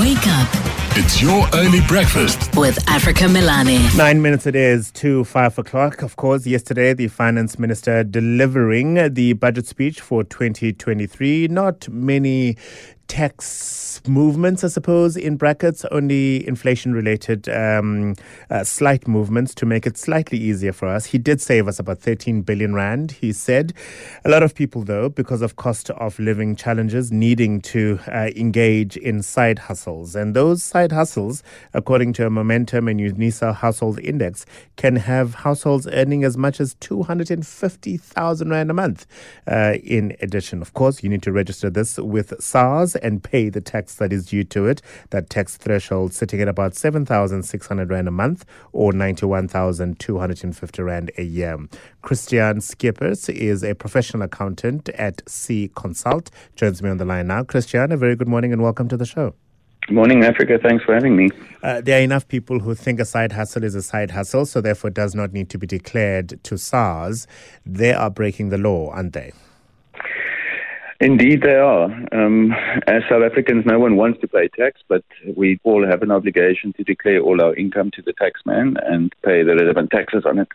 Wake up It's your early breakfast. with Africa Melane. Nine minutes it is to five o'clock. Of course, yesterday the finance minister delivering the budget speech for 2023. Not many tax movements, I suppose, in brackets, only inflation related um, uh, slight movements to make it slightly easier for us. He did save us about 13 billion rand, he said. A lot of people, though, because of cost of living challenges, needing to uh, engage in side hustles. And those side hustles, according to a Momentum and UNISA household index, can have households earning as much as 250,000 rand a month. Uh, in addition, of course, you need to register this with SARS and pay the tax that is due to it. That tax threshold sitting at about 7,600 rand a month or 91,250 rand a year. Christian Skippers is a professional accountant at C Consult. Joins me on the line now. Christian, a very good morning and welcome to the show. Good morning, Africa. Thanks for having me. Uh, there are enough people who think a side hustle is a side hustle, so therefore does not need to be declared to SARS. They are breaking the law, aren't they? Indeed, they are. Um, as South Africans, no one wants to pay tax, but we all have an obligation to declare all our income to the taxman and pay the relevant taxes on it.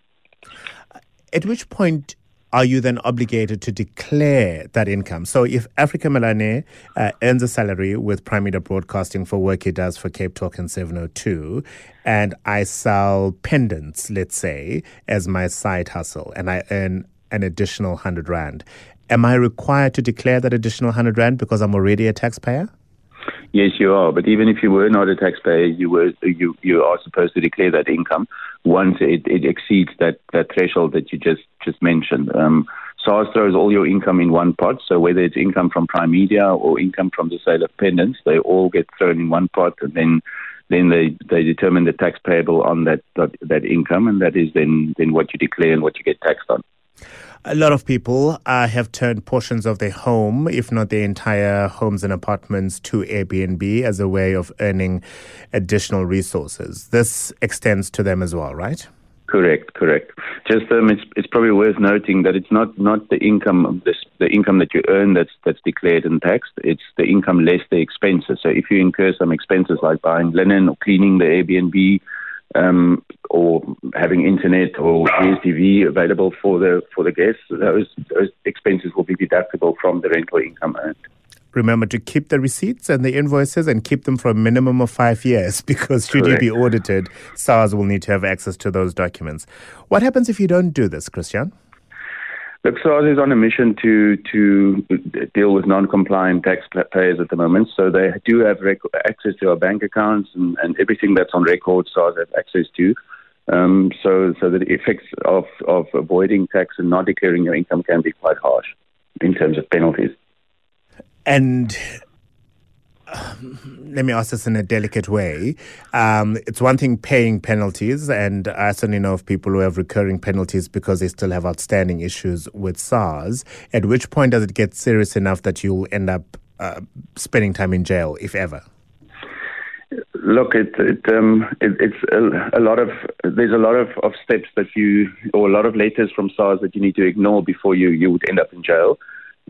At which point are you then obligated to declare that income? So if Africa Melane uh, earns a salary with Prime Media Broadcasting for work he does for Cape Talk and 702, and I sell pendants, let's say, as my side hustle, and I earn an additional 100 Rand, am I required to declare that additional 100 Rand because I'm already a taxpayer? Yes, you are. But even if you were not a taxpayer, you were you you are supposed to declare that income once it, it exceeds that, that threshold that you just just mentioned. Um, SARS throws all your income in one pot. So whether it's income from Prime Media or income from the sale of pendants, they all get thrown in one pot, and then then they, they determine the tax payable on that, that that income, and that is then then what you declare and what you get taxed on. A lot of people uh, have turned portions of their home, if not their entire homes and apartments, to Airbnb as a way of earning additional resources. This extends to them as well, right? Correct, correct. Just um, it's it's probably worth noting that it's not, not the income of this the income that you earn that's that's declared and taxed. It's the income less the expenses. So if you incur some expenses like buying linen or cleaning the Airbnb, um, or having internet or DSTV available for the for the guests, those those expenses will be deductible from the rental income earned. Remember to keep the receipts and the invoices and keep them for a minimum of five years because should Correct. you be audited, SARS will need to have access to those documents. What happens if you don't do this, Christian? Look, SARS is on a mission to to deal with non-compliant taxpayers at the moment. So they do have rec- access to our bank accounts and, and everything that's on record. SARS have access to. Um, so so the effects of of avoiding tax and not declaring your income can be quite harsh in terms of penalties. And let me ask this in a delicate way. Um, it's one thing paying penalties, and I certainly know of people who have recurring penalties because they still have outstanding issues with SARS. At which point does it get serious enough that you'll end up uh, spending time in jail, if ever? Look, it, it, um, it, it's a, a lot of there's a lot of, of steps that you or a lot of letters from SARS that you need to ignore before you you would end up in jail.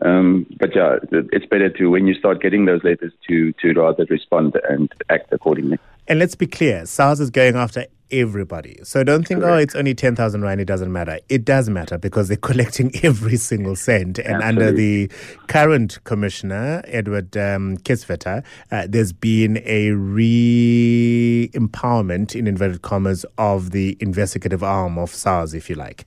Um, but yeah, it's better to when you start getting those letters to to rather respond and act accordingly. And let's be clear, SARS is going after everybody. So don't think, oh, it's only 10,000 Rand, it doesn't matter. It does matter because they're collecting every single cent. And under the current commissioner, Edward um, Kieswetter, uh, there's been a re empowerment, in inverted commas, of the investigative arm of SARS, if you like.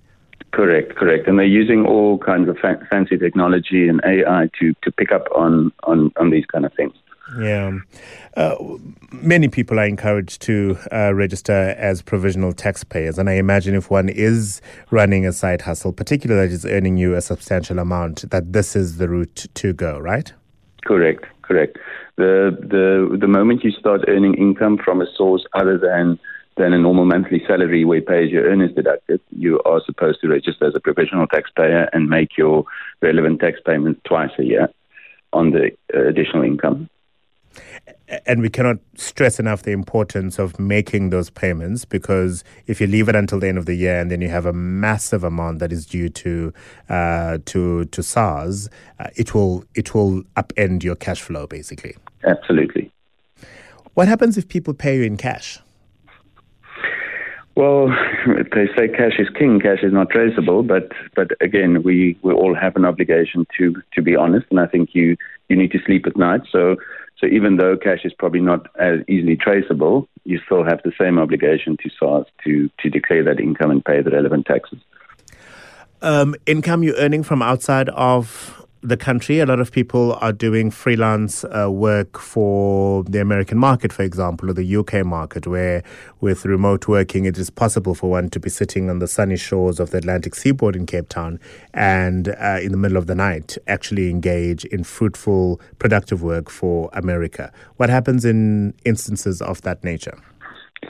Correct, correct. And they're using all kinds of fa- fancy technology and AI to to pick up on on on these kind of things. Yeah. Uh, many people are encouraged to uh, register as provisional taxpayers. And I imagine if one is running a side hustle, particularly that is earning you a substantial amount, that this is the route to go, right? Correct, correct. The the the moment you start earning income from a source other than than a normal monthly salary where pay as you earn is deducted, you are supposed to register as a professional taxpayer and make your relevant tax payments twice a year on the uh, additional income. And we cannot stress enough the importance of making those payments because if you leave it until the end of the year and then you have a massive amount that is due to uh, to to SARS, uh, it will it will upend your cash flow basically. Absolutely. What happens if people pay you in cash? Well, they say cash is king, cash is not traceable, but but again, we, we all have an obligation to to be honest, and I think you you need to sleep at night. So so even though cash is probably not as easily traceable, you still have the same obligation to SARS to to declare that income and pay the relevant taxes. Um, income you're earning from outside of the country. A lot of people are doing freelance uh, work for the American market, for example, or the UK market, where with remote working, it is possible for one to be sitting on the sunny shores of the Atlantic seaboard in Cape Town and uh, in the middle of the night actually engage in fruitful, productive work for America. What happens in instances of that nature?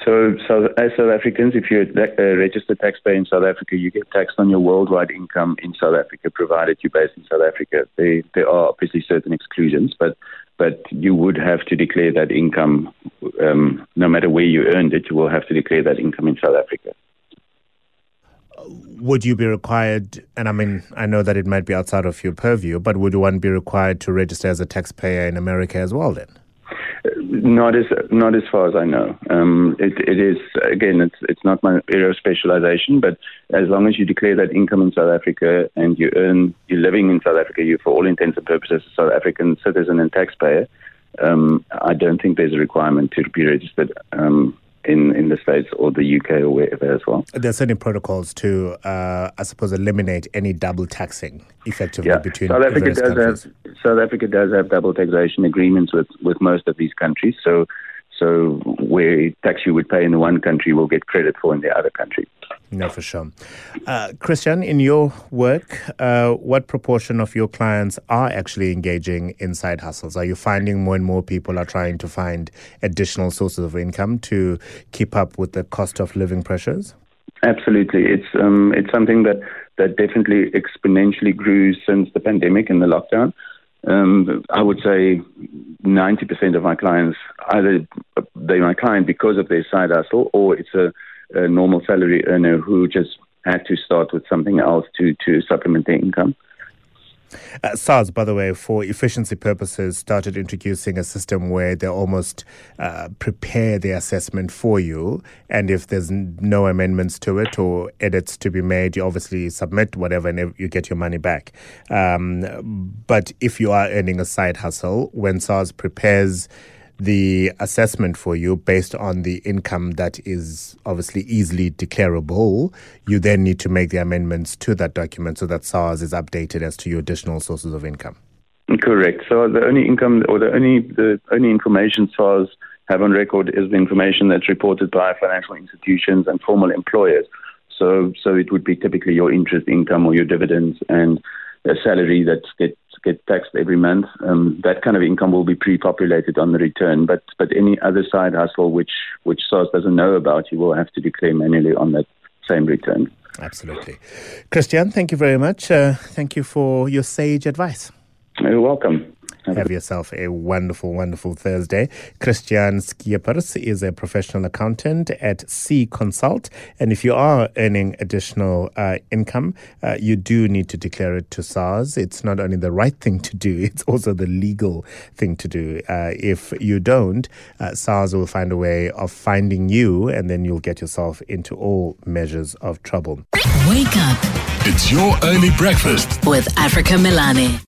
So, so as South Africans, if you're a registered taxpayer in South Africa, you get taxed on your worldwide income in South Africa, provided you're based in South Africa. There, there are obviously certain exclusions, but but you would have to declare that income, um, no matter where you earned it, you will have to declare that income in South Africa. Would you be required, and I mean, I know that it might be outside of your purview, but would one be required to register as a taxpayer in America as well then? Not as not as far as I know. Um, it, it is again, it's it's not my area of specialization, but as long as you declare that income in South Africa and you earn, you're living in South Africa, you for all intents and purposes a South African citizen and taxpayer. Um, I don't think there's a requirement to be registered um, in, in the States or the UK or wherever as well. There are certain protocols to, uh, I suppose, eliminate any double taxing effectively yeah. between South Africa does countries. have South Africa does have double taxation agreements with, with most of these countries. So so where tax you would pay in the one country will get credit for in the other country. No, for sure. Uh, Christian, in your work, uh, what proportion of your clients are actually engaging in side hustles? Are you finding more and more people are trying to find additional sources of income to keep up with the cost of living pressures? Absolutely, it's um, it's something that that definitely exponentially grew since the pandemic and the lockdown. Um, I would say 90% of my clients either they're my client because of their side hustle or it's a, a normal salary earner who just had to start with something else to, to supplement their income. Uh, SARS, by the way, for efficiency purposes, started introducing a system where they almost uh, prepare the assessment for you. And if there's no amendments to it or edits to be made, you obviously submit whatever and you get your money back. Um, but if you are earning a side hustle, when SARS prepares the assessment for you based on the income that is obviously easily declarable, you then need to make the amendments to that document so that SARS is updated as to your additional sources of income. Correct. So the only income or the only the only information SARS have on record is the information that's reported by financial institutions and formal employers. So so it would be typically your interest income or your dividends and a salary that gets get taxed every month. Um, that kind of income will be pre-populated on the return. But but any other side hustle which which SARS doesn't know about, you will have to declare manually on that same return. Absolutely, Christian. Thank you very much. Uh, thank you for your sage advice. You're welcome. Have yourself a wonderful, wonderful Thursday. Christian Skiepers is a professional accountant at C Consult. And if you are earning additional uh, income, uh, you do need to declare it to SARS. It's not only the right thing to do, it's also the legal thing to do. Uh, if you don't, uh, SARS will find a way of finding you, and then you'll get yourself into all measures of trouble. Wake up. It's your early breakfast with Africa Melane.